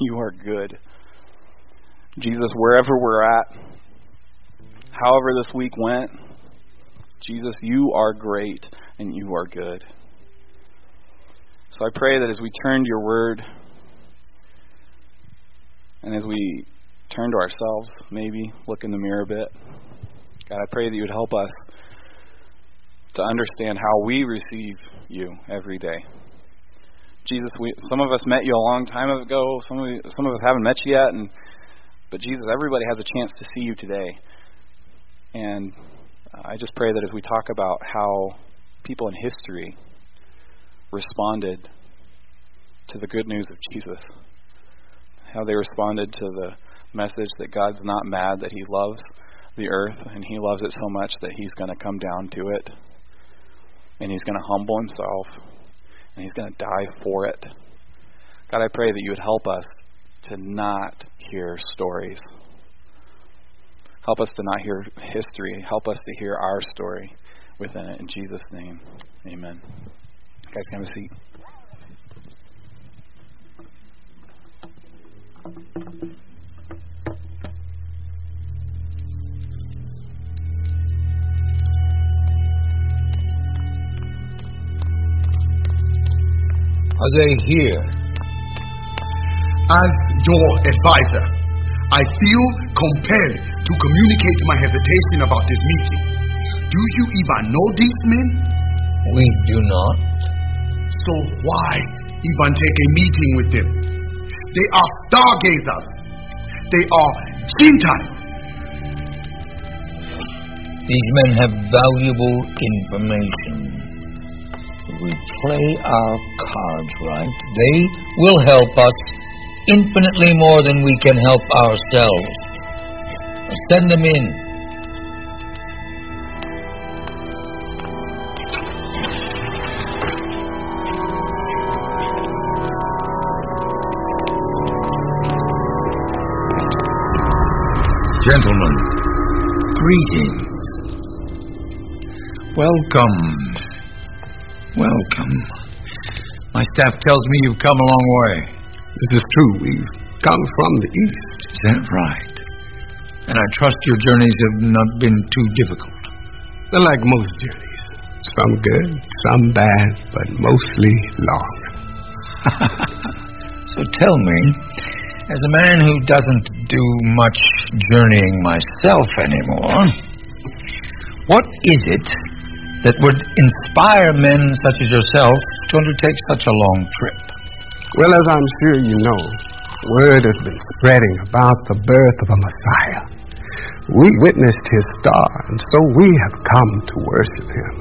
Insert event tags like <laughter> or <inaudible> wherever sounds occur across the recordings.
you are good. Jesus, wherever we're at, however this week went, Jesus, you are great and you are good. So I pray that as we turn to your word, and as we turn to ourselves, maybe look in the mirror a bit, God, I pray that you would help us to understand how we receive you every day. Jesus, we, some of us met you a long time ago. Some of some of us haven't met you yet, and but Jesus, everybody has a chance to see you today. And I just pray that as we talk about how people in history responded to the good news of Jesus, how they responded to the message that God's not mad, that He loves the earth, and He loves it so much that He's going to come down to it, and He's going to humble Himself, and He's going to die for it. God, I pray that you would help us to not hear stories. Help us to not hear history. Help us to hear our story within it. In Jesus' name, amen. You guys, can have a seat. Are they here? As your advisor, I feel compelled to communicate my hesitation about this meeting. Do you even know these men? We do not. So why even take a meeting with them? They are stargazers. They are Gentiles. These men have valuable information. We play our cards right, they will help us infinitely more than we can help ourselves. Send them in. Gentlemen, greetings. Welcome. Welcome. My staff tells me you've come a long way. This is true. We've come from the east. Is that right? And I trust your journeys have not been too difficult. They're like most journeys. Some good, some bad, but mostly long. <laughs> So tell me, as a man who doesn't do much journeying myself anymore, what is it that would inspire men such as yourself to undertake such a long trip? Well, as I'm sure you know, word has been spreading about the birth of a Messiah. We witnessed his star, and so we have come to worship him.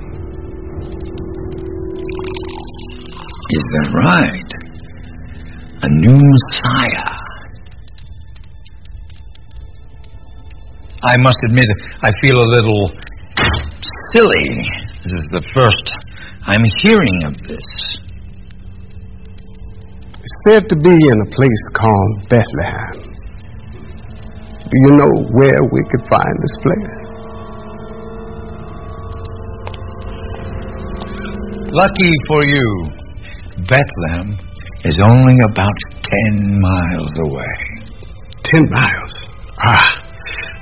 Is that right? A new Messiah. I must admit, I feel a little silly. This is the first I'm hearing of this. It's said to be in a place called Bethlehem. Do you know where we could find this place? Lucky for you, Bethlehem is only about ten miles away. Ten miles. Ah,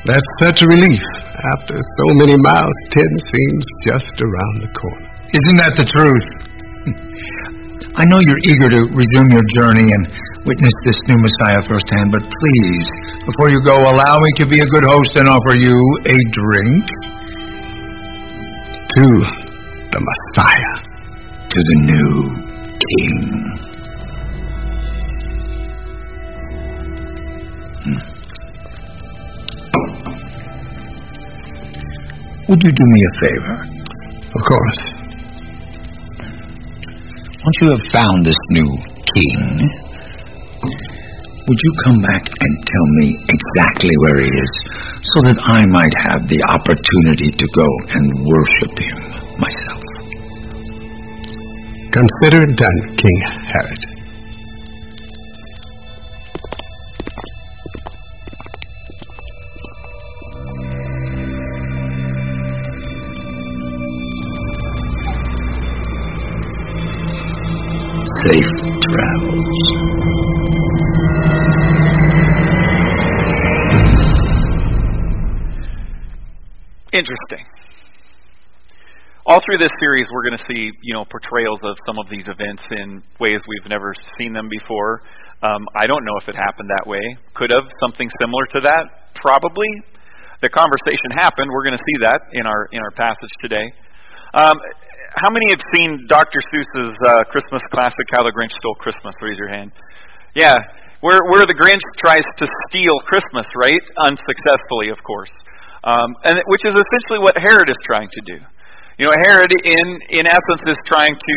that's such a relief. After so many miles, ten seems just around the corner. Isn't that the truth? I know you're eager to resume your journey and witness this new Messiah firsthand, but please, before you go, allow me to be a good host and offer you a drink To the Messiah. to the new king. Would you do me a favor? Of course. Once you have found this new king, would you come back and tell me exactly where he is so that I might have the opportunity to go and worship him myself? Consider it done, King Herod. safe travels. Interesting. All through this series, we're going to see, you know, portrayals of some of these events in ways we've never seen them before. Um, I don't know if it happened that way. Could have something similar to that, probably. The conversation happened. We're going to see that in our in our passage today. Um, how many have seen Dr. Seuss's uh, Christmas classic, How the Grinch Stole Christmas? Raise your hand. Yeah, where where the Grinch tries to steal Christmas, right? Unsuccessfully, of course, um, and which is essentially what Herod is trying to do. You know, Herod, in in essence, is trying to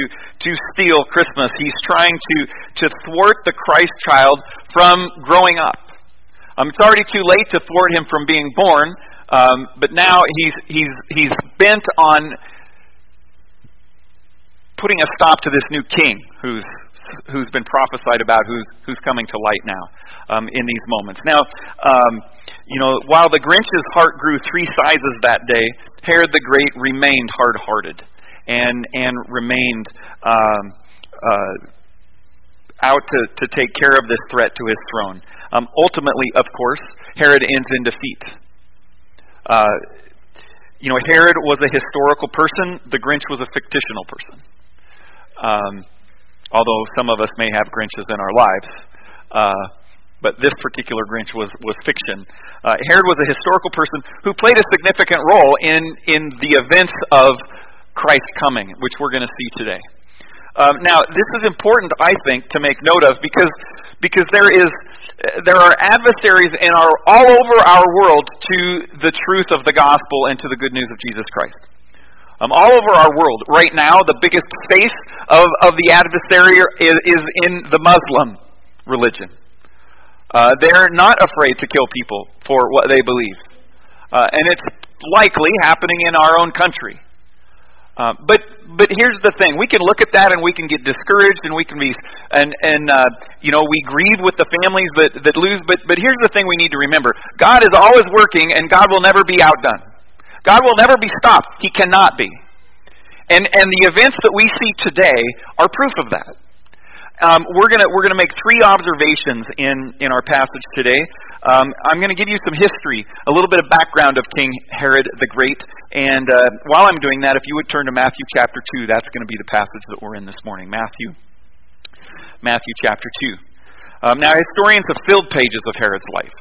to steal Christmas. He's trying to to thwart the Christ child from growing up. Um, it's already too late to thwart him from being born, um, but now he's he's he's bent on putting a stop to this new king who's who's been prophesied about, who's who's coming to light now um, in these moments. Now, um, you know, while the Grinch's heart grew three sizes that day, Herod the Great remained hard-hearted and and remained um, uh, out to to take care of this threat to his throne. Um, ultimately, of course, Herod ends in defeat. Uh, you know, Herod was a historical person. The Grinch was a fictional person. Um, although some of us may have Grinches in our lives. Uh, but this particular Grinch was, was fiction. Uh, Herod was a historical person who played a significant role in, in the events of Christ's coming, which we're going to see today. Um, now, this is important, I think, to make note of because, because there, is, there are adversaries in our, all over our world to the truth of the gospel and to the good news of Jesus Christ. Um, all over our world, right now, the biggest face of, of the adversary is, is in the Muslim religion. Uh, they're not afraid to kill people for what they believe. Uh, and it's likely happening in our own country. Uh, but but here's the thing: we can look at that and we can get discouraged and we can be and and uh, you know we grieve with the families that that lose. But but here's the thing: we need to remember: God is always working, and God will never be outdone. God will never be stopped. He cannot be. And, and the events that we see today are proof of that. Um, we're going we're gonna make three observations in, in our passage today. Um, I'm going to give you some history, a little bit of background of King Herod the Great. And uh, while I'm doing that, if you would turn to Matthew chapter 2, that's going to be the passage that we're in this morning. Matthew, Matthew chapter 2. Um, now, historians have filled pages of Herod's life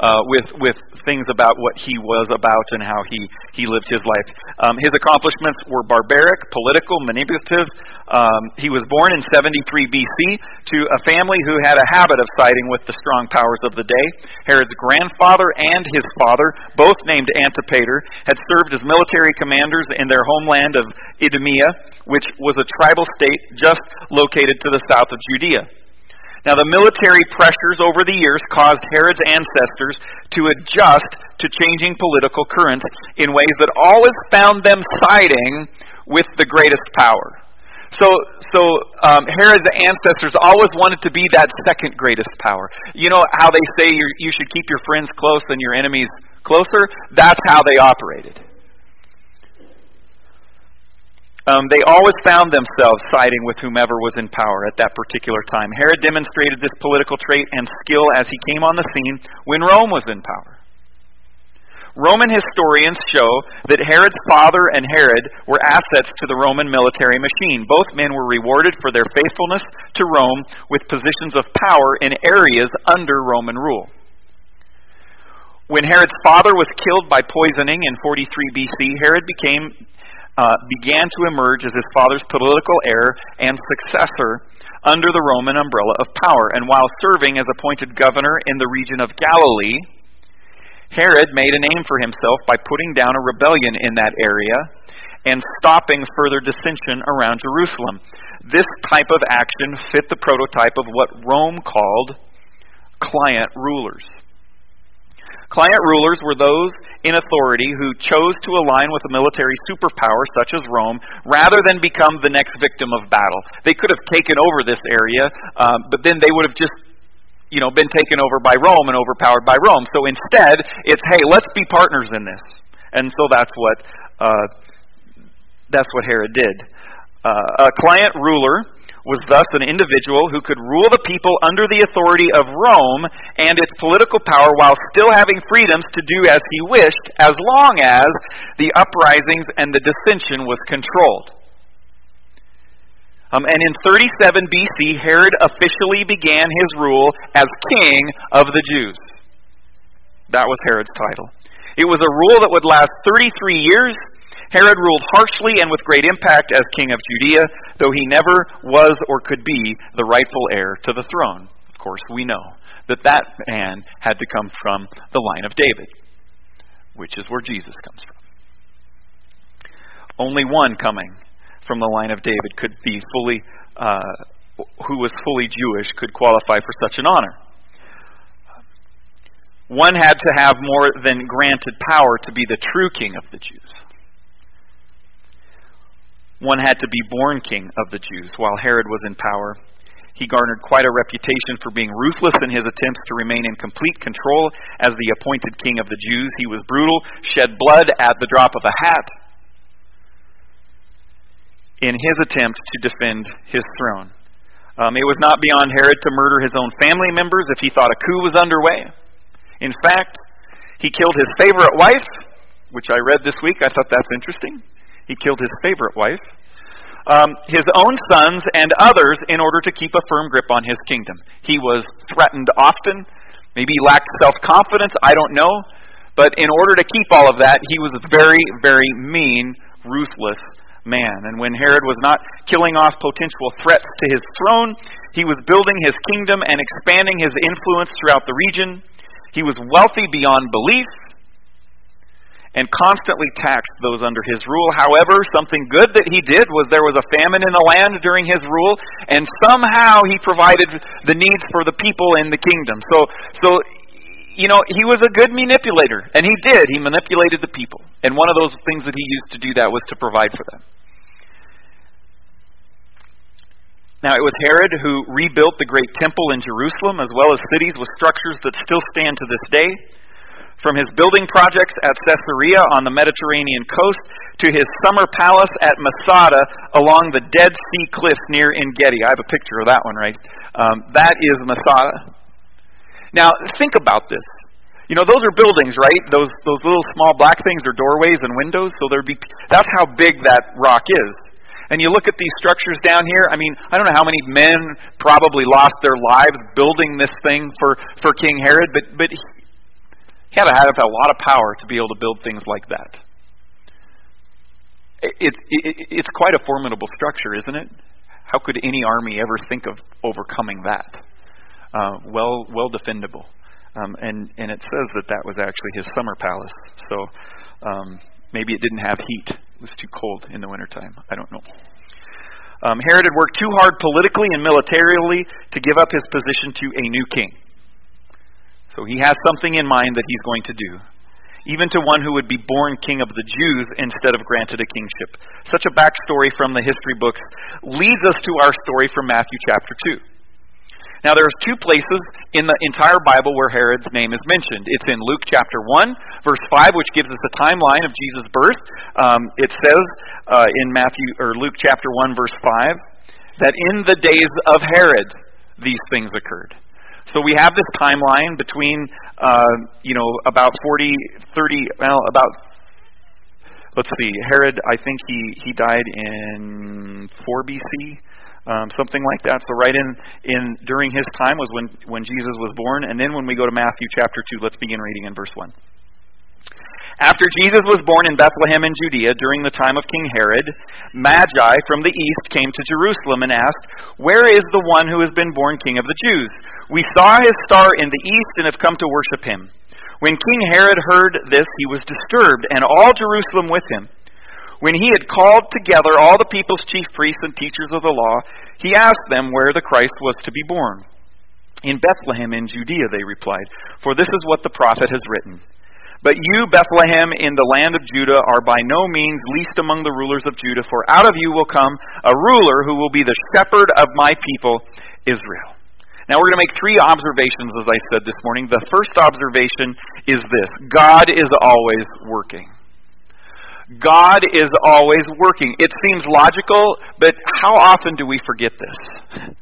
uh, with with things about what he was about and how he he lived his life. Um, his accomplishments were barbaric, political, manipulative. Um, he was born in 73 BC to a family who had a habit of siding with the strong powers of the day. Herod's grandfather and his father, both named Antipater, had served as military commanders in their homeland of Idumea, which was a tribal state just located to the south of Judea. Now, the military pressures over the years caused Herod's ancestors to adjust to changing political currents in ways that always found them siding with the greatest power. So, so um, Herod's ancestors always wanted to be that second greatest power. You know how they say you should keep your friends close and your enemies closer? That's how they operated. Um, they always found themselves siding with whomever was in power at that particular time. Herod demonstrated this political trait and skill as he came on the scene when Rome was in power. Roman historians show that Herod's father and Herod were assets to the Roman military machine. Both men were rewarded for their faithfulness to Rome with positions of power in areas under Roman rule. When Herod's father was killed by poisoning in 43 BC, Herod became uh, began to emerge as his father's political heir and successor under the Roman umbrella of power. And while serving as appointed governor in the region of Galilee, Herod made a name for himself by putting down a rebellion in that area and stopping further dissension around Jerusalem. This type of action fit the prototype of what Rome called client rulers. Client rulers were those in authority who chose to align with a military superpower such as Rome rather than become the next victim of battle. They could have taken over this area, um, but then they would have just you know been taken over by Rome and overpowered by Rome. So instead, it's hey, let's be partners in this. And so that's what uh, that's what Herod did. Uh, a client ruler was thus an individual who could rule the people under the authority of Rome and its political power while still having freedoms to do as he wished, as long as the uprisings and the dissension was controlled. Um, and in 37 BC, Herod officially began his rule as king of the Jews. That was Herod's title. It was a rule that would last 33 years. Herod ruled harshly and with great impact as king of Judea, though he never was or could be the rightful heir to the throne. Of course, we know that that man had to come from the line of David, which is where Jesus comes from. Only one coming from the line of David could be fully, uh, who was fully Jewish, could qualify for such an honor. One had to have more than granted power to be the true king of the Jews. One had to be born king of the Jews while Herod was in power. He garnered quite a reputation for being ruthless in his attempts to remain in complete control as the appointed king of the Jews. He was brutal, shed blood at the drop of a hat, in his attempt to defend his throne. Um, it was not beyond Herod to murder his own family members if he thought a coup was underway. In fact, he killed his favorite wife, which I read this week. I thought that's interesting. He killed his favorite wife, um, his own sons, and others in order to keep a firm grip on his kingdom. He was threatened often. Maybe he lacked self confidence. I don't know. But in order to keep all of that, he was a very, very mean, ruthless man. And when Herod was not killing off potential threats to his throne, he was building his kingdom and expanding his influence throughout the region. He was wealthy beyond belief and constantly taxed those under his rule. However, something good that he did was there was a famine in the land during his rule, and somehow he provided the needs for the people in the kingdom. So, so you know, he was a good manipulator, and he did. He manipulated the people. And one of those things that he used to do that was to provide for them. Now, it was Herod who rebuilt the great temple in Jerusalem, as well as cities with structures that still stand to this day. From his building projects at Caesarea on the Mediterranean coast to his summer palace at Masada along the Dead Sea cliffs near En Gedi. I have a picture of that one, right? Um, that is Masada. Now, think about this. You know, those are buildings, right? Those those little small black things are doorways and windows. So there'd be that's how big that rock is. And you look at these structures down here, I mean, I don't know how many men probably lost their lives building this thing for, for King Herod, but, but he had to have a lot of power to be able to build things like that. It, it, it's quite a formidable structure, isn't it? How could any army ever think of overcoming that? Uh, well, well defendable. Um, and and it says that that was actually his summer palace. So um, maybe it didn't have heat. It was too cold in the wintertime. I don't know. Um, Herod had worked too hard politically and militarily to give up his position to a new king. So he has something in mind that he's going to do, even to one who would be born king of the Jews instead of granted a kingship. Such a backstory from the history books leads us to our story from Matthew chapter 2. Now, there's two places in the entire Bible where Herod's name is mentioned. It's in Luke chapter 1, verse 5, which gives us a timeline of Jesus' birth. Um, it says uh, in Matthew or Luke chapter 1, verse 5, that in the days of Herod, these things occurred. So we have this timeline between, uh, you know, about 40, 30, well, about, let's see, Herod, I think he, he died in 4 BC um, something like that. So right in in during his time was when when Jesus was born, and then when we go to Matthew chapter two, let's begin reading in verse one. After Jesus was born in Bethlehem in Judea during the time of King Herod, Magi from the east came to Jerusalem and asked, Where is the one who has been born King of the Jews? We saw his star in the east and have come to worship him. When King Herod heard this, he was disturbed, and all Jerusalem with him. When he had called together all the people's chief priests and teachers of the law, he asked them where the Christ was to be born. In Bethlehem in Judea, they replied, for this is what the prophet has written. But you, Bethlehem, in the land of Judah, are by no means least among the rulers of Judah, for out of you will come a ruler who will be the shepherd of my people, Israel. Now we're going to make three observations, as I said this morning. The first observation is this God is always working. God is always working. It seems logical, but how often do we forget this?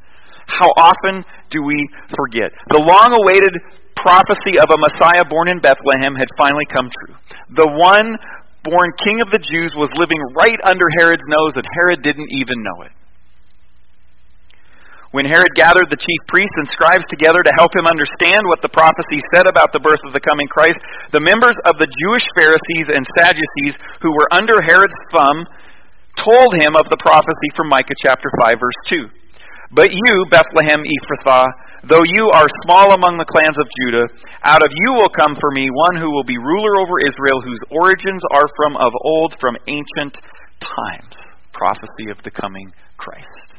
How often do we forget? The long awaited prophecy of a Messiah born in Bethlehem had finally come true. The one born king of the Jews was living right under Herod's nose, and Herod didn't even know it. When Herod gathered the chief priests and scribes together to help him understand what the prophecy said about the birth of the coming Christ, the members of the Jewish Pharisees and Sadducees who were under Herod's thumb told him of the prophecy from Micah chapter 5 verse 2. But you, Bethlehem Ephrathah, though you are small among the clans of Judah, out of you will come for me one who will be ruler over Israel, whose origins are from of old, from ancient times. Prophecy of the coming Christ.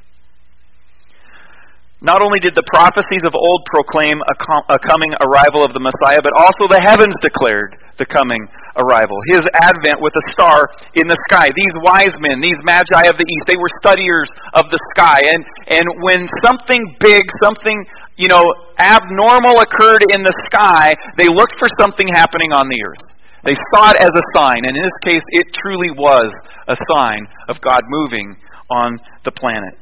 Not only did the prophecies of old proclaim a, com- a, coming arrival of the Messiah, but also the heavens declared the coming arrival. His advent with a star in the sky. These wise men, these magi of the east, they were studiers of the sky. And, and when something big, something, you know, abnormal occurred in the sky, they looked for something happening on the earth. They saw it as a sign, and in this case, it truly was a sign of God moving on the planet.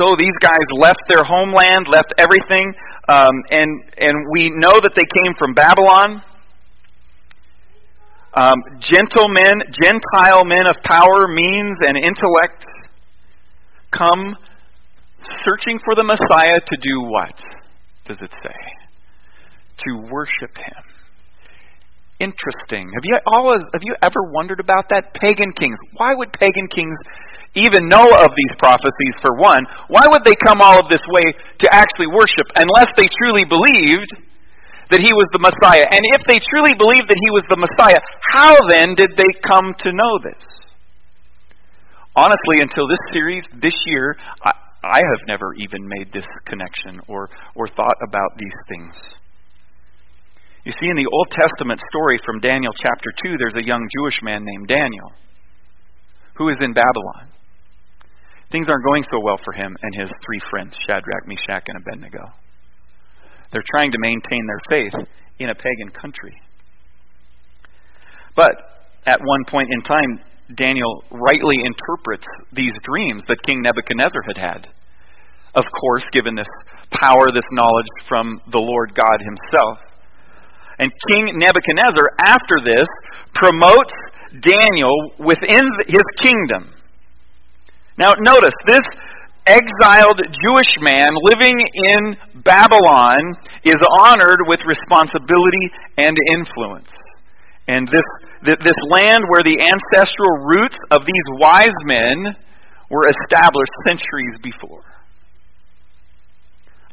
So these guys left their homeland, left everything, um, and and we know that they came from Babylon. Um, gentlemen, Gentile men of power, means, and intellect come searching for the Messiah to do what? Does it say? To worship Him. Interesting. Have you always have you ever wondered about that? Pagan kings. Why would pagan kings even know of these prophecies, for one, why would they come all of this way to actually worship unless they truly believed that he was the Messiah? And if they truly believed that he was the Messiah, how then did they come to know this? Honestly, until this series, this year, I, I have never even made this connection or, or thought about these things. You see, in the Old Testament story from Daniel chapter 2, there's a young Jewish man named Daniel who is in Babylon. Things aren't going so well for him and his three friends, Shadrach, Meshach, and Abednego. They're trying to maintain their faith in a pagan country. But at one point in time, Daniel rightly interprets these dreams that King Nebuchadnezzar had had. Of course, given this power, this knowledge from the Lord God Himself. And King Nebuchadnezzar, after this, promotes Daniel within his kingdom. Now, notice this exiled Jewish man living in Babylon is honored with responsibility and influence. And this, this land where the ancestral roots of these wise men were established centuries before.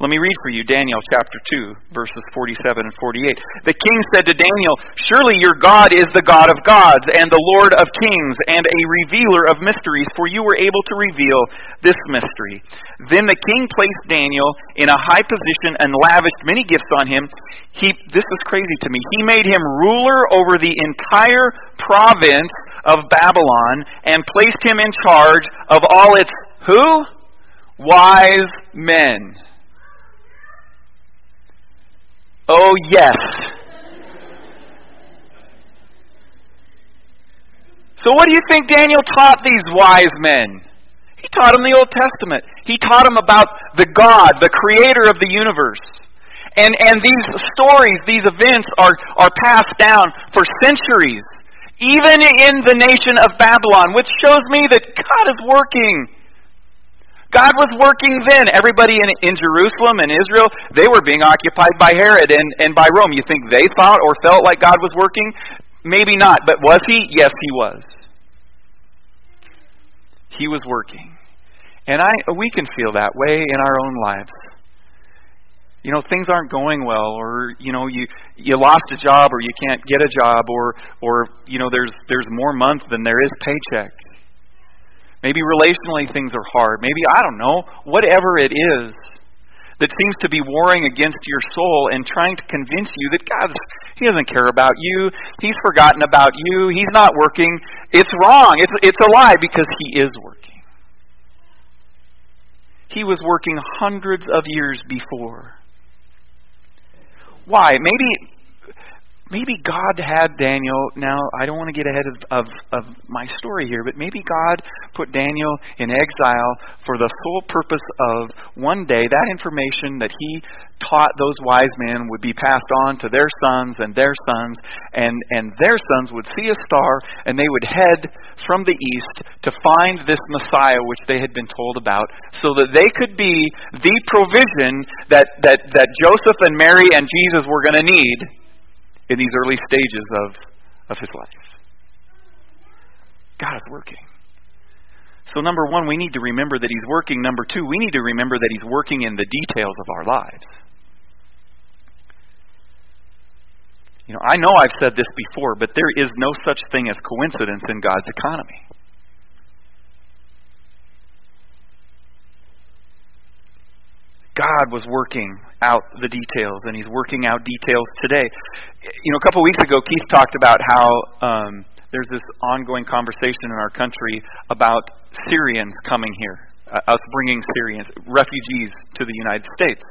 Let me read for you Daniel chapter 2, verses 47 and 48. The king said to Daniel, Surely your God is the God of gods and the Lord of kings and a revealer of mysteries, for you were able to reveal this mystery. Then the king placed Daniel in a high position and lavished many gifts on him. He, this is crazy to me. He made him ruler over the entire province of Babylon and placed him in charge of all its who? Wise men. Oh, yes. So, what do you think Daniel taught these wise men? He taught them the Old Testament. He taught them about the God, the creator of the universe. And, and these stories, these events are, are passed down for centuries, even in the nation of Babylon, which shows me that God is working God was working then. Everybody in, in Jerusalem and Israel, they were being occupied by Herod and, and by Rome. You think they thought or felt like God was working? Maybe not. But was he? Yes, he was. He was working. And I we can feel that way in our own lives. You know, things aren't going well or you know, you you lost a job or you can't get a job or or you know, there's there's more month than there is paycheck. Maybe relationally things are hard. Maybe, I don't know, whatever it is that seems to be warring against your soul and trying to convince you that God, He doesn't care about you. He's forgotten about you. He's not working. It's wrong. It's, it's a lie because He is working. He was working hundreds of years before. Why? Maybe maybe God had Daniel. Now, I don't want to get ahead of, of, of my story here, but maybe God put Daniel in exile for the sole purpose of one day that information that he taught those wise men would be passed on to their sons and their sons, and, and their sons would see a star and they would head from the east to find this Messiah which they had been told about, so that they could be the provision that, that, that Joseph and Mary and Jesus were going to need in these early stages of, of his life. God is working. So, number one, we need to remember that He's working. Number two, we need to remember that He's working in the details of our lives. You know, I know I've said this before, but there is no such thing as coincidence in God's economy. God was working out the details, and He's working out details today. You know, a couple of weeks ago, Keith talked about how um, there's this ongoing conversation in our country about Syrians coming here, uh, us bringing Syrians, refugees to the United States.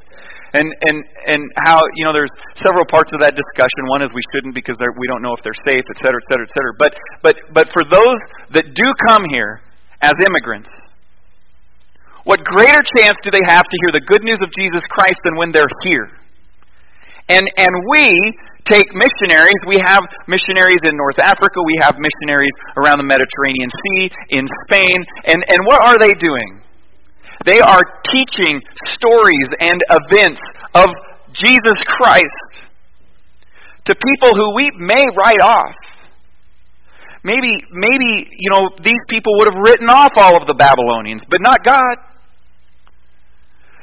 And and and how you know there's several parts of that discussion. One is we shouldn't because we don't know if they're safe, et cetera, et cetera, et cetera. But but but for those that do come here as immigrants, what greater chance do they have to hear the good news of Jesus Christ than when they're here? And, and we take missionaries. We have missionaries in North Africa. We have missionaries around the Mediterranean Sea, in Spain. And, and what are they doing? They are teaching stories and events of Jesus Christ to people who we may write off. Maybe, maybe, you know, these people would have written off all of the Babylonians, but not God.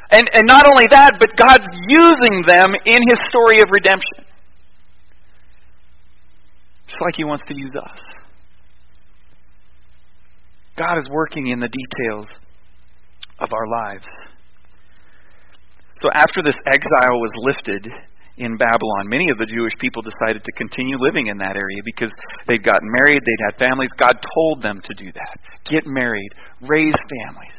And, and not only that, but God's using them in His story of redemption. Just like He wants to use us. God is working in the details of our lives. So after this exile was lifted in Babylon, many of the Jewish people decided to continue living in that area because they'd gotten married, they'd had families. God told them to do that. Get married, raise families.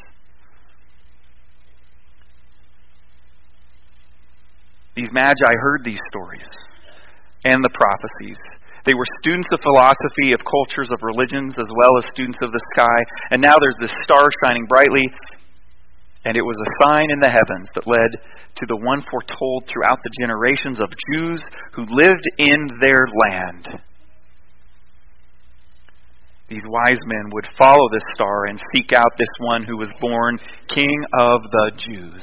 These magi heard these stories and the prophecies. They were students of philosophy, of cultures, of religions, as well as students of the sky. And now there's this star shining brightly, and it was a sign in the heavens that led to the one foretold throughout the generations of Jews who lived in their land. These wise men would follow this star and seek out this one who was born King of the Jews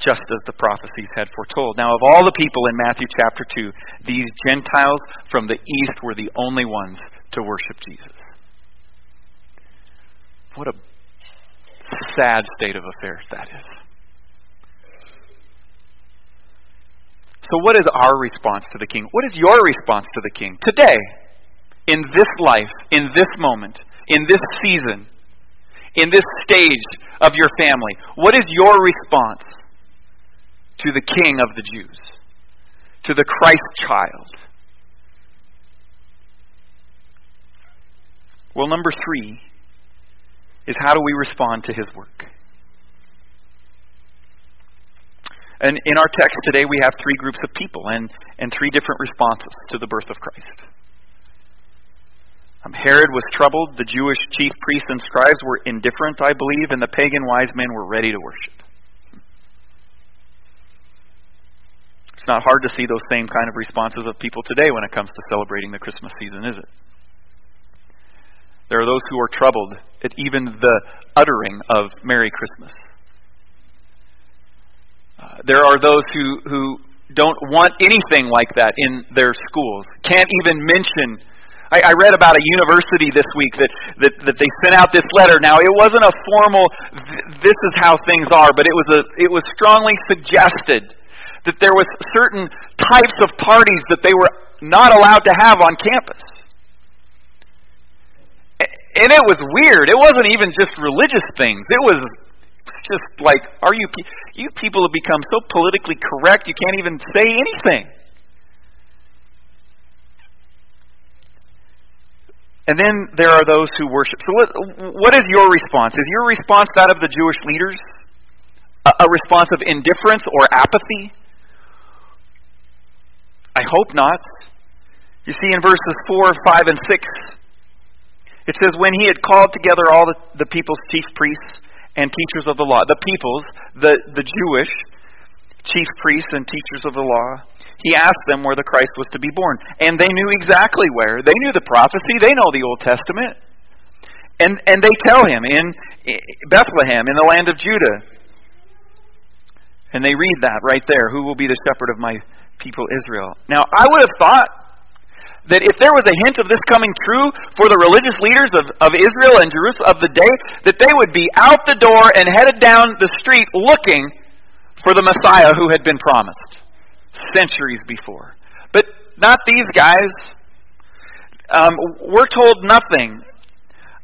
just as the prophecies had foretold. Now, of all the people in Matthew chapter 2, these Gentiles from the east were the only ones to worship Jesus. What a sad state of affairs that is. So, what is our response to the King? What is your response to the King? Today, in this life, in this moment, in this season, in this stage of your family, what is your response? to the King of the Jews, to the Christ child. Well, number three is how do we respond to his work? And in our text today, we have three groups of people and, and three different responses to the birth of Christ. Um, Herod was troubled, the Jewish chief priests and scribes were indifferent, I believe, and the pagan wise men were ready to worship. It's not hard to see those same kind of responses of people today when it comes to celebrating the Christmas season, is it? There are those who are troubled at even the uttering of Merry Christmas. Uh, there are those who, who don't want anything like that in their schools, can't even mention. I, I read about a university this week that, that, that they sent out this letter. Now, it wasn't a formal, this is how things are, but it was, a, it was strongly suggested that there was certain types of parties that they were not allowed to have on campus. And it was weird. It wasn't even just religious things. It was just like, are you you people have become so politically correct you can't even say anything. And then there are those who worship. So, what, what is your response? Is your response that of the Jewish leaders? A, a response of indifference or apathy? I hope not. You see in verses 4, 5, and 6, it says, When he had called together all the, the people's chief priests and teachers of the law, the people's, the, the Jewish chief priests and teachers of the law, he asked them where the Christ was to be born. And they knew exactly where. They knew the prophecy, they know the Old Testament. And, and they tell him in Bethlehem, in the land of Judah. And they read that right there Who will be the shepherd of my people Israel? Now, I would have thought that if there was a hint of this coming true for the religious leaders of, of Israel and Jerusalem of the day, that they would be out the door and headed down the street looking for the Messiah who had been promised centuries before. But not these guys. Um, we're told nothing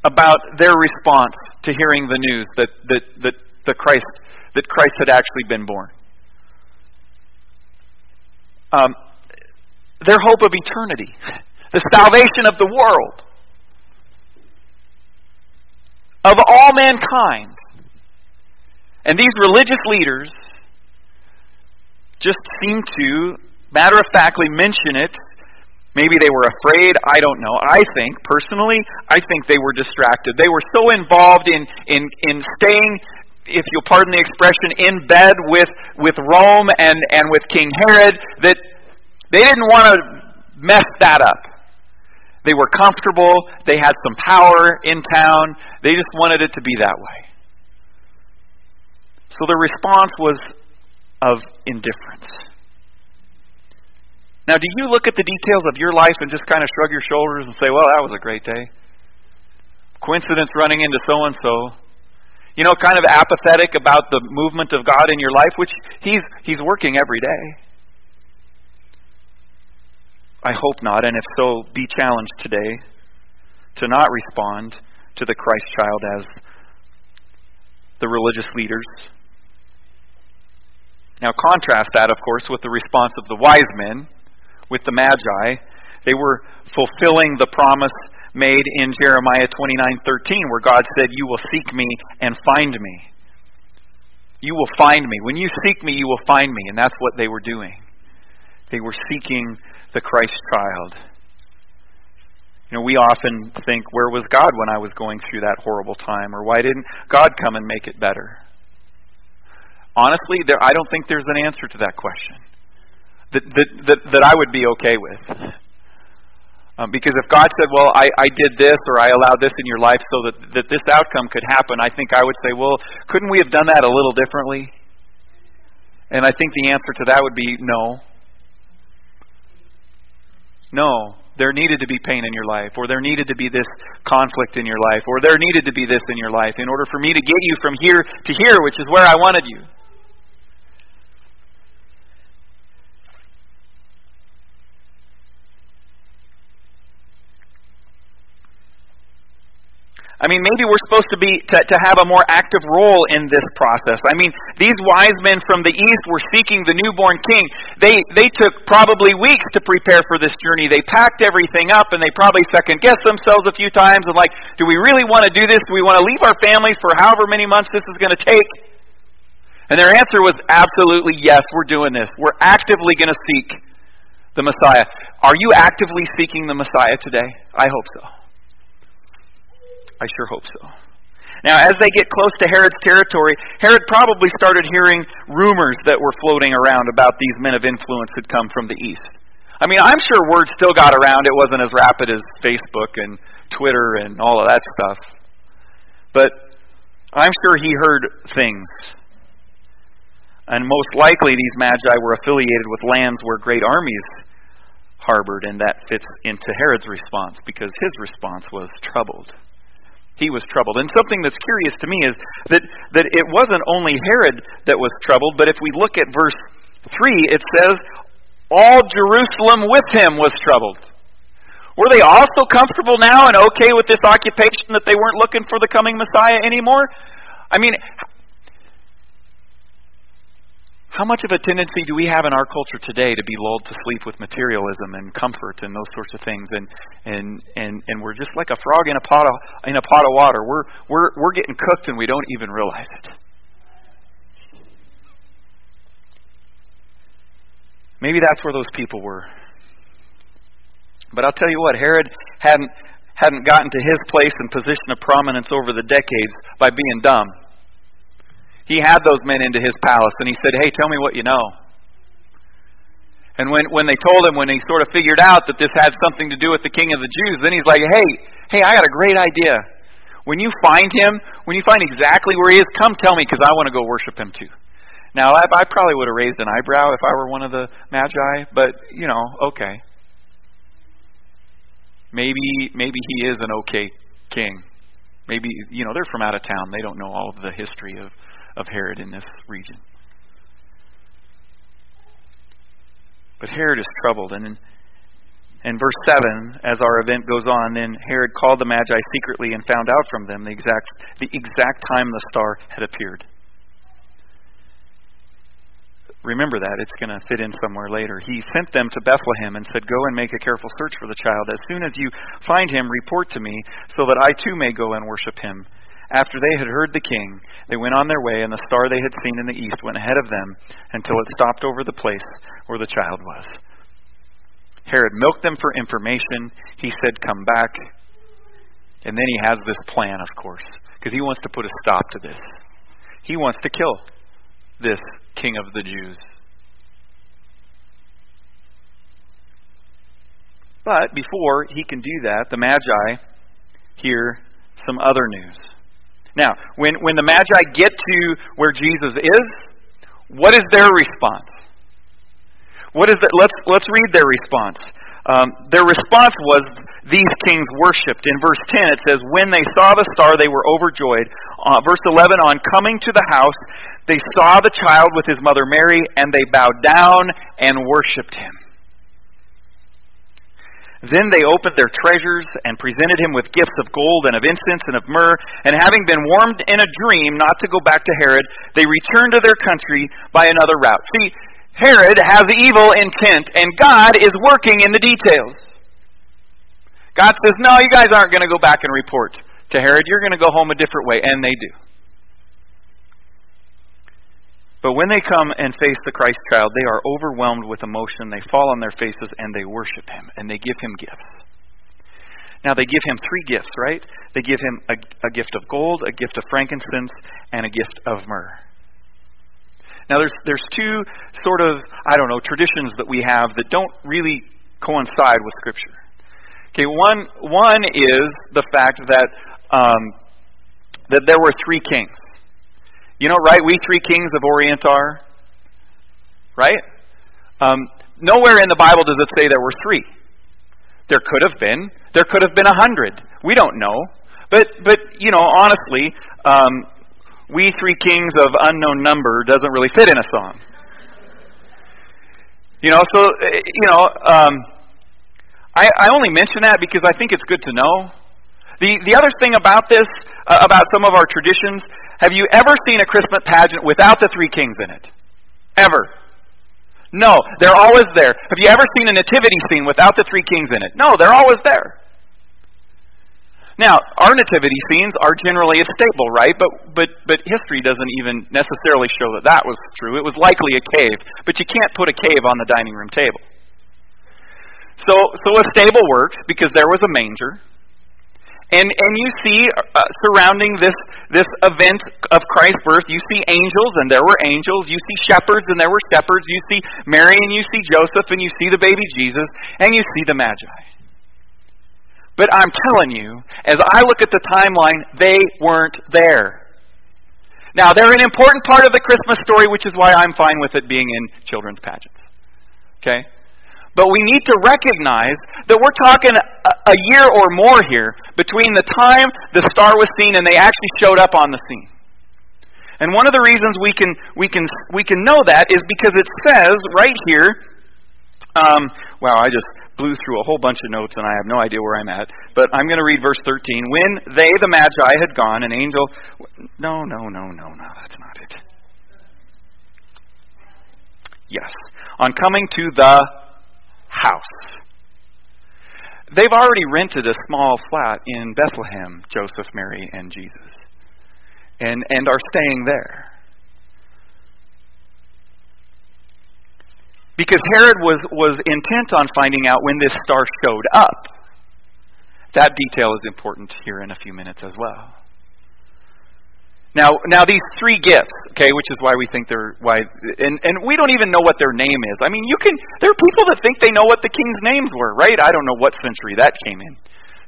about their response to hearing the news that, that, that, the Christ, that Christ had actually been born. Um, their hope of eternity, the salvation of the world, of all mankind. And these religious leaders just seem to matter of factly mention it Maybe they were afraid. I don't know. I think, personally, I think they were distracted. They were so involved in, in, in staying, if you'll pardon the expression, in bed with, with Rome and, and with King Herod that they didn't want to mess that up. They were comfortable. They had some power in town. They just wanted it to be that way. So the response was of indifference. Now, do you look at the details of your life and just kind of shrug your shoulders and say, well, that was a great day? Coincidence running into so and so. You know, kind of apathetic about the movement of God in your life, which He's, he's working every day. I hope not, and if so, be challenged today to not respond to the Christ child as the religious leaders. Now, contrast that, of course, with the response of the wise men with the Magi. They were fulfilling the promise made in Jeremiah 29:13 where God said, "You will seek me and find me." You will find me. When you seek me, you will find me, and that's what they were doing. They were seeking the Christ child. You know, we often think, where was God when I was going through that horrible time? Or why didn't God come and make it better? Honestly, there, I don't think there's an answer to that question that, that, that, that I would be okay with. Um, because if God said, well, I, I did this or I allowed this in your life so that, that this outcome could happen, I think I would say, well, couldn't we have done that a little differently? And I think the answer to that would be no. No. There needed to be pain in your life, or there needed to be this conflict in your life, or there needed to be this in your life in order for me to get you from here to here, which is where I wanted you. I mean, maybe we're supposed to be to, to have a more active role in this process. I mean, these wise men from the east were seeking the newborn king. They they took probably weeks to prepare for this journey. They packed everything up and they probably second guessed themselves a few times and like, do we really want to do this? Do we want to leave our families for however many months this is going to take? And their answer was absolutely yes, we're doing this. We're actively going to seek the Messiah. Are you actively seeking the Messiah today? I hope so. I sure hope so. Now, as they get close to Herod's territory, Herod probably started hearing rumors that were floating around about these men of influence had come from the east. I mean, I'm sure word still got around. It wasn't as rapid as Facebook and Twitter and all of that stuff. But I'm sure he heard things. And most likely, these magi were affiliated with lands where great armies harbored, and that fits into Herod's response because his response was troubled he was troubled. And something that's curious to me is that, that it wasn't only Herod that was troubled, but if we look at verse 3, it says, All Jerusalem with him was troubled. Were they also comfortable now and okay with this occupation that they weren't looking for the coming Messiah anymore? I mean, how much of a tendency do we have in our culture today to be lulled to sleep with materialism and comfort and those sorts of things and and and and we're just like a frog in a pot of in a pot of water. We're we're we're getting cooked and we don't even realize it. Maybe that's where those people were. But I'll tell you what, Herod hadn't hadn't gotten to his place and position of prominence over the decades by being dumb. He had those men into his palace and he said, Hey, tell me what you know. And when, when they told him, when he sort of figured out that this had something to do with the king of the Jews, then he's like, Hey, hey, I got a great idea. When you find him, when you find exactly where he is, come tell me because I want to go worship him too. Now, I, I probably would have raised an eyebrow if I were one of the magi, but, you know, okay. Maybe maybe he is an okay king. Maybe you know they're from out of town. They don't know all of the history of of Herod in this region. But Herod is troubled, and in, in verse seven, as our event goes on, then Herod called the Magi secretly and found out from them the exact the exact time the star had appeared. Remember that. It's going to fit in somewhere later. He sent them to Bethlehem and said, Go and make a careful search for the child. As soon as you find him, report to me, so that I too may go and worship him. After they had heard the king, they went on their way, and the star they had seen in the east went ahead of them until it stopped over the place where the child was. Herod milked them for information. He said, Come back. And then he has this plan, of course, because he wants to put a stop to this. He wants to kill this King of the Jews. But before he can do that, the Magi hear some other news. Now, when, when the Magi get to where Jesus is, what is their response? What is that? Let's, let's read their response. Um, their response was these kings worshipped. In verse 10, it says, When they saw the star, they were overjoyed. Uh, verse 11, On coming to the house, they saw the child with his mother Mary, and they bowed down and worshipped him. Then they opened their treasures and presented him with gifts of gold and of incense and of myrrh. And having been warned in a dream not to go back to Herod, they returned to their country by another route. See, Herod has evil intent, and God is working in the details. God says, No, you guys aren't going to go back and report to Herod. You're going to go home a different way. And they do. But when they come and face the Christ child, they are overwhelmed with emotion. They fall on their faces and they worship him and they give him gifts. Now, they give him three gifts, right? They give him a, a gift of gold, a gift of frankincense, and a gift of myrrh. Now, there's, there's two sort of, I don't know, traditions that we have that don't really coincide with Scripture. Okay, one, one is the fact that, um, that there were three kings. You know, right? We three kings of Orient are. Right? Um, nowhere in the Bible does it say there were three. There could have been. There could have been a hundred. We don't know. But, but you know, honestly, um, we three kings of unknown number doesn't really fit in a song. You know, so, you know, um, I, I only mention that because I think it's good to know. The, the other thing about this, uh, about some of our traditions, have you ever seen a Christmas pageant without the three kings in it? Ever? No, they're always there. Have you ever seen a nativity scene without the three kings in it? No, they're always there. Now, our nativity scenes are generally a stable, right? But but but history doesn't even necessarily show that that was true. It was likely a cave, but you can't put a cave on the dining room table. So so a stable works because there was a manger, and and you see uh, surrounding this this event of Christ's birth, you see angels and there were angels. You see shepherds and there were shepherds. You see Mary and you see Joseph and you see the baby Jesus and you see the Magi. But I'm telling you, as I look at the timeline, they weren't there. Now, they're an important part of the Christmas story, which is why I'm fine with it being in children's pageants. Okay? But we need to recognize that we're talking a, year or more here between the time the star was seen and they actually showed up on the scene. And one of the reasons we can we can we can know that is because it says right here. Um, wow, I just blew through a whole bunch of notes and I have no idea where I'm at. But I'm going to read verse 13. When they, the Magi, had gone, an angel. No, no, no, no, no, that's not it. Yes. On coming to the house. They've already rented a small flat in Bethlehem, Joseph, Mary, and Jesus, and, and are staying there. Because Herod was, was intent on finding out when this star showed up. That detail is important here in a few minutes as well. Now, now these three gifts, okay, which is why we think they're why, and and we don't even know what their name is. I mean, you can. There are people that think they know what the king's names were, right? I don't know what century that came in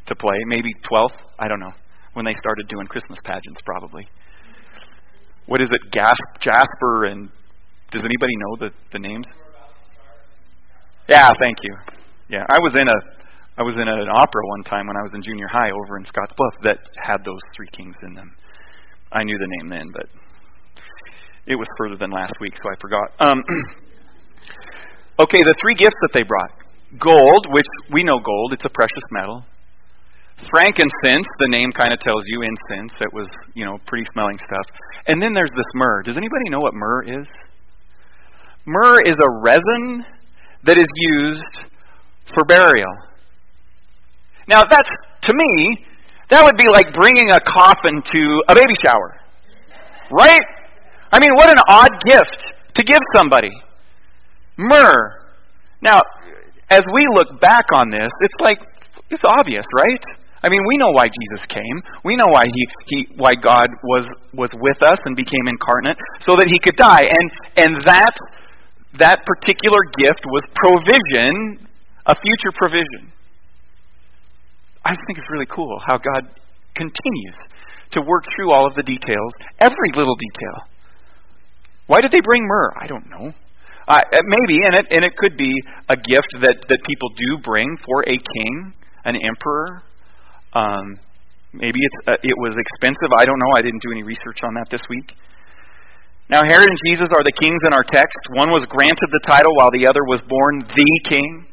to play. Maybe 12th. I don't know when they started doing Christmas pageants, probably. What is it? Gasp, Jasper, and does anybody know the the names? Yeah, thank you. Yeah, I was in a I was in an opera one time when I was in junior high over in Scottsbluff that had those three kings in them. I knew the name then, but it was further than last week, so I forgot. Um, <clears throat> okay, the three gifts that they brought gold, which we know gold, it's a precious metal. Frankincense, the name kind of tells you incense. It was, you know, pretty smelling stuff. And then there's this myrrh. Does anybody know what myrrh is? Myrrh is a resin that is used for burial. Now, that's, to me, that would be like bringing a coffin to a baby shower. Right? I mean, what an odd gift to give somebody. Myrrh. Now, as we look back on this, it's like, it's obvious, right? I mean, we know why Jesus came. We know why he, he why God was was with us and became incarnate so that he could die. And and that that particular gift was provision, a future provision. I just think it's really cool how God continues to work through all of the details, every little detail. Why did they bring myrrh? I don't know. Uh, maybe, and it and it could be a gift that that people do bring for a king, an emperor. Um, maybe it's uh, it was expensive. I don't know. I didn't do any research on that this week. Now, Herod and Jesus are the kings in our text. One was granted the title, while the other was born the king.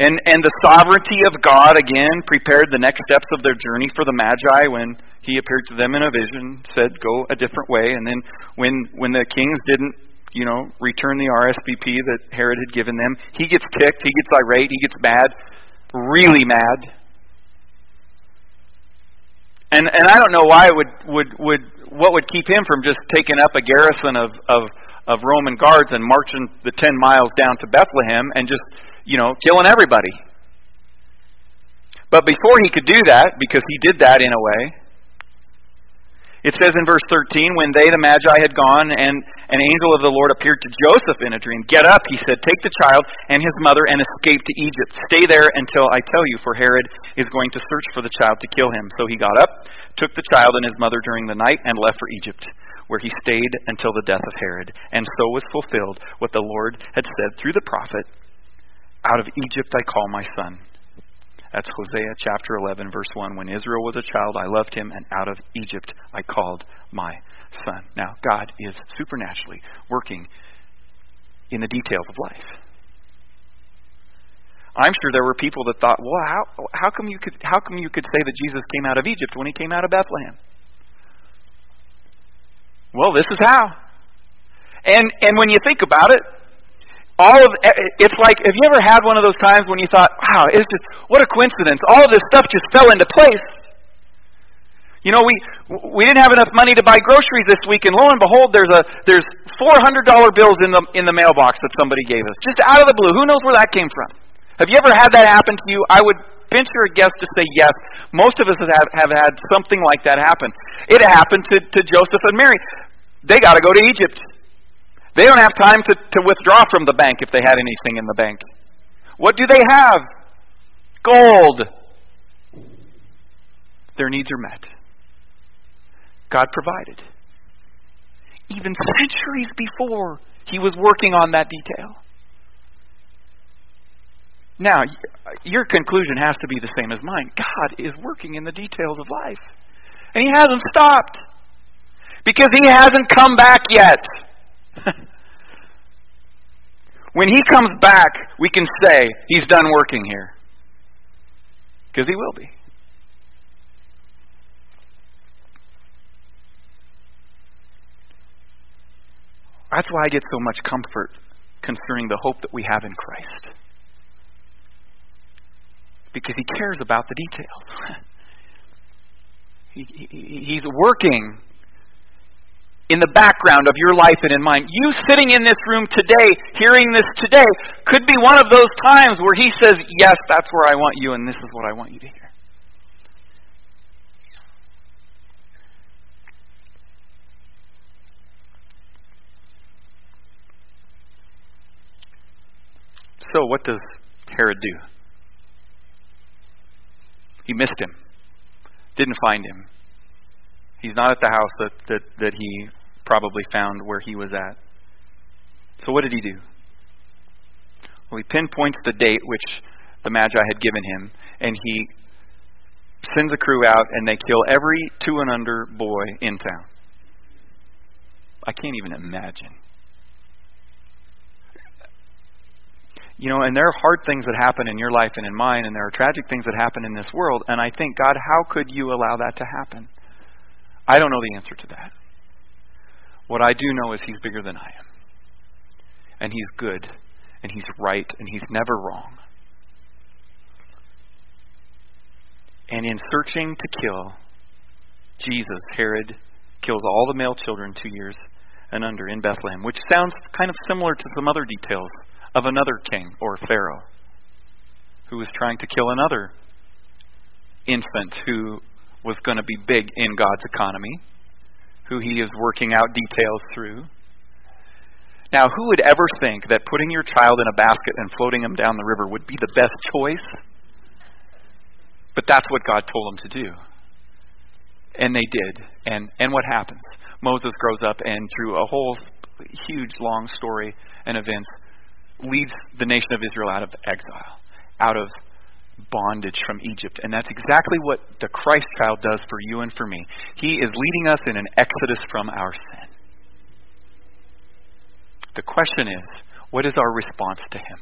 And, and the sovereignty of God, again, prepared the next steps of their journey for the Magi when he appeared to them in a vision, said, go a different way. And then when, when the kings didn't, you know, return the RSVP that Herod had given them, he gets ticked, he gets irate, he gets mad, really mad. And, and I don't know why it would, would, would, what would keep him from just taking up a garrison of, of, of Roman guards and marching the 10 miles down to Bethlehem and just you know, killing everybody. But before he could do that, because he did that in a way, it says in verse 13, when they, the Magi, had gone, and an angel of the Lord appeared to Joseph in a dream. Get up, he said, take the child and his mother and escape to Egypt. Stay there until I tell you, for Herod is going to search for the child to kill him. So he got up, took the child and his mother during the night, and left for Egypt, where he stayed until the death of Herod. And so was fulfilled what the Lord had said through the prophet out of Egypt I call my son. That's Hosea chapter 11, verse 1. When Israel was a child, I loved him, and out of Egypt I called my son. Now, God is supernaturally working in the details of life. I'm sure there were people that thought, well, how, how, come you could, how come you could say that Jesus came out of Egypt when he came out of Bethlehem? Well, this is how. And, and when you think about it, all of eh, it's like have you ever had one of those times when you thought wow it's just what a coincidence. All of this stuff just fell into place. You know we we didn't have enough money to buy groceries this week and lo and behold there's a there's four hundred dollar bills in the in the mailbox that somebody gave us just out of the blue. Who knows where that came from? Have you ever had that happen to you? I would venture a guess to say yes most of us have have had something like that happen it happened to to joseph and mary they got to go to egypt they don't have time to, to withdraw from the bank if they had anything in the bank. What do they have? Gold. Their needs are met. God provided. Even centuries before, He was working on that detail. Now, your conclusion has to be the same as mine. God is working in the details of life. And He hasn't stopped. Because He hasn't come back yet. <laughs> when he comes back, we can say he's done working here. Because he will be. That's why I get so much comfort concerning the hope that we have in Christ. Because he cares about the details. <laughs> he, he, he's working in the background of your life and in mine. You sitting in this room today, hearing this today, could be one of those times where He says, Yes, that's where I want you, and this is what I want you to hear. So, what does Herod do? He missed him, didn't find him. He's not at the house that, that, that he probably found where he was at. So, what did he do? Well, he pinpoints the date which the Magi had given him, and he sends a crew out, and they kill every two and under boy in town. I can't even imagine. You know, and there are hard things that happen in your life and in mine, and there are tragic things that happen in this world, and I think, God, how could you allow that to happen? I don't know the answer to that. What I do know is He's bigger than I am. And He's good, and He's right, and He's never wrong. And in searching to kill Jesus, Herod kills all the male children two years and under in Bethlehem, which sounds kind of similar to some other details of another king or Pharaoh who was trying to kill another infant who was going to be big in God's economy, who he is working out details through. Now, who would ever think that putting your child in a basket and floating him down the river would be the best choice? But that's what God told them to do. And they did. And, and what happens? Moses grows up and through a whole huge long story and events leads the nation of Israel out of exile, out of bondage from Egypt. And that's exactly what the Christ child does for you and for me. He is leading us in an exodus from our sin. The question is what is our response to him?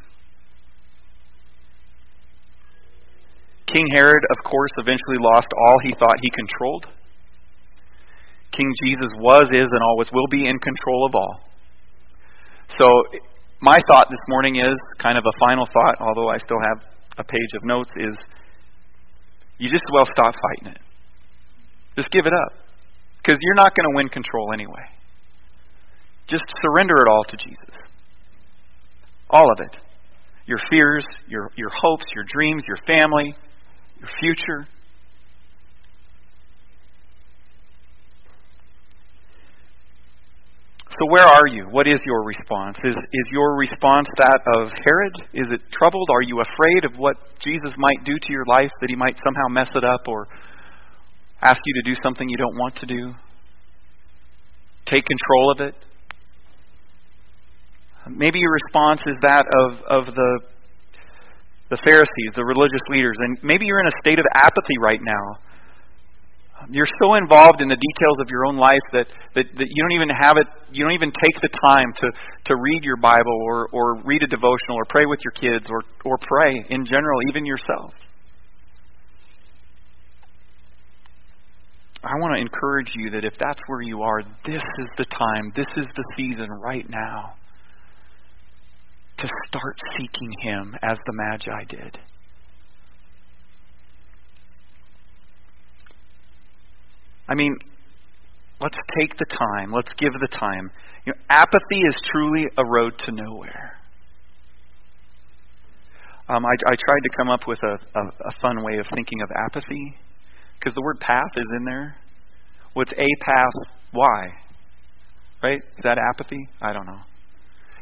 King Herod, of course, eventually lost all he thought he controlled. King Jesus was, is, and always will be in control of all. So my thought this morning is kind of a final thought, although I still have a page of notes, is you just well stop fighting it. Just give it up. Because you're not going to win control anyway. Just surrender it all to Jesus. All of it. Your fears, your, your hopes, your dreams, your family, your future. So, where are you? What is your response? Is, is your response that of Herod? Is it troubled? Are you afraid of what Jesus might do to your life, that he might somehow mess it up or ask you to do something you don't want to do? Take control of it? Maybe your response is that of, of the, the Pharisees, the religious leaders, and maybe you're in a state of apathy right now you're so involved in the details of your own life that, that, that you don't even have it, you don't even take the time to, to read your Bible or, or read a devotional or pray with your kids or, or pray in general, even yourself. I want to encourage you that if that's where you are, this is the time, this is the season right now to start seeking Him as the Magi did. I mean, let's take the time. Let's give the time. You know, apathy is truly a road to nowhere. Um, I, I, tried to come up with a, a, a fun way of thinking of apathy because the word path is in there. What's a path? Why? Right? Is that apathy? I don't know.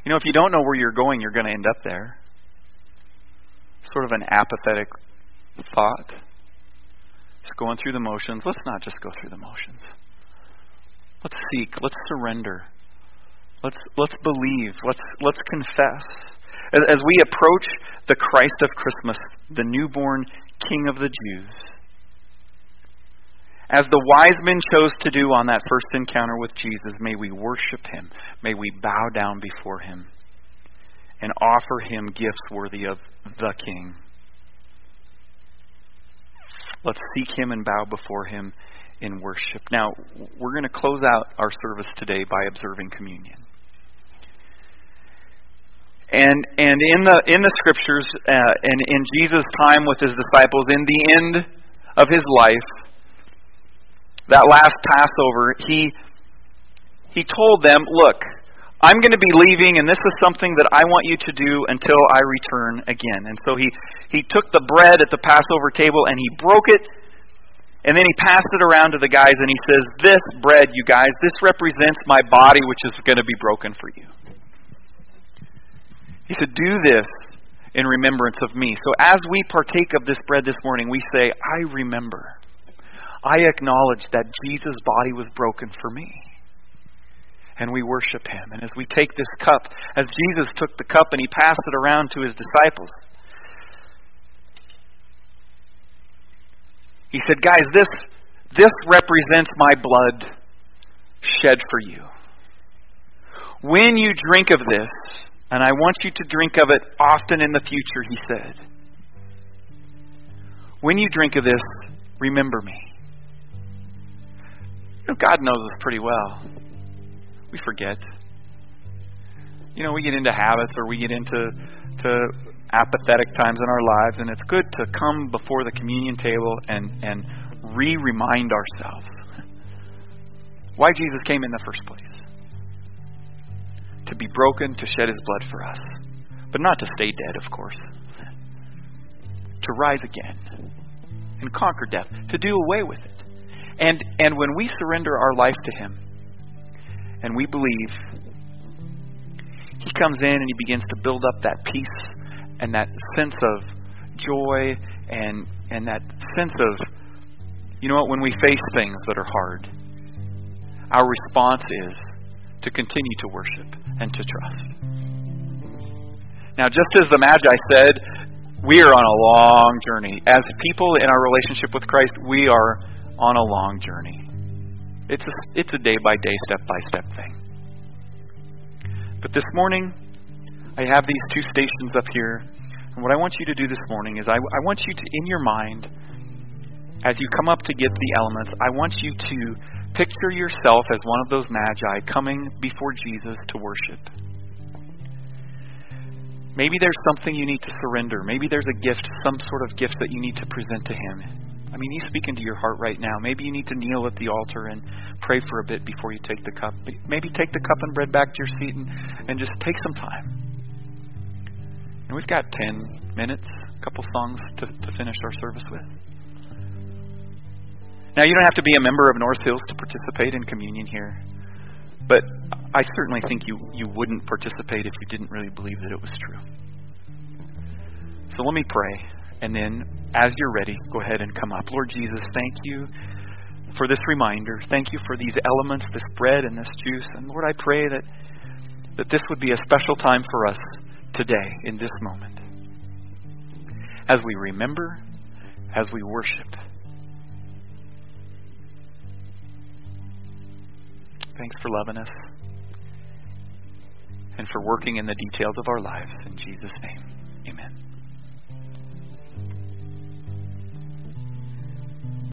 You know, if you don't know where you're going, you're going to end up there. Sort of an apathetic thought. Going through the motions. Let's not just go through the motions. Let's seek. Let's surrender. Let's let's believe. Let's let's confess. As, as we approach the Christ of Christmas, the newborn King of the Jews, as the wise men chose to do on that first encounter with Jesus, may we worship him. May we bow down before him and offer him gifts worthy of the King. Let's seek Him and bow before Him in worship. Now, we're going to close out our service today by observing communion. And and in the in the scriptures uh, and in Jesus' time with his disciples, in the end of his life, that last Passover, he he told them, Look, I'm going to be leaving, and this is something that I want you to do until I return again. And so he, he took the bread at the Passover table and he broke it, and then he passed it around to the guys and he says, This bread, you guys, this represents my body, which is going to be broken for you. He said, Do this in remembrance of me. So as we partake of this bread this morning, we say, I remember. I acknowledge that Jesus' body was broken for me and we worship him. And as we take this cup, as Jesus took the cup and he passed it around to his disciples, he said, Guys, this, this represents my blood shed for you. When you drink of this, and I want you to drink of it often in the future, he said, when you drink of this, remember me. God knows us pretty well we forget. You know, we get into habits or we get into to apathetic times in our lives, and it's good to come before the communion table and and re-remind ourselves why Jesus came in the first place. To be broken, to shed his blood for us. But not to stay dead, of course. To rise again and conquer death, to do away with it. And and when we surrender our life to him, and we believe, He comes in and He begins to build up that peace and that sense of joy and and that sense of you know what when we face things that are hard our response is to continue to worship and to trust. Now just as the magi said we are on a long journey. As people in our relationship with Christ we are on a long journey it's a, it's a day by day, step by step thing. But this morning, I have these two stations up here. And what I want you to do this morning is I, I want you to, in your mind, as you come up to get the elements, I want you to picture yourself as one of those magi coming before Jesus to worship. Maybe there's something you need to surrender. Maybe there's a gift, some sort of gift that you need to present to Him. I mean, He's speaking to your heart right now. Maybe you need to kneel at the altar and pray for a bit before you take the cup. Maybe take the cup and bread back to your seat and, and just take some time. And we've got 10 minutes, a couple songs to, to finish our service with. Now, you don't have to be a member of North Hills to participate in communion here. But I certainly think you, you wouldn't participate if you didn't really believe that it was true. So let me pray. And then, as you're ready, go ahead and come up. Lord Jesus, thank you for this reminder. Thank you for these elements, this bread and this juice. And Lord, I pray that, that this would be a special time for us today, in this moment. As we remember, as we worship. Thanks for loving us and for working in the details of our lives. In Jesus' name, amen.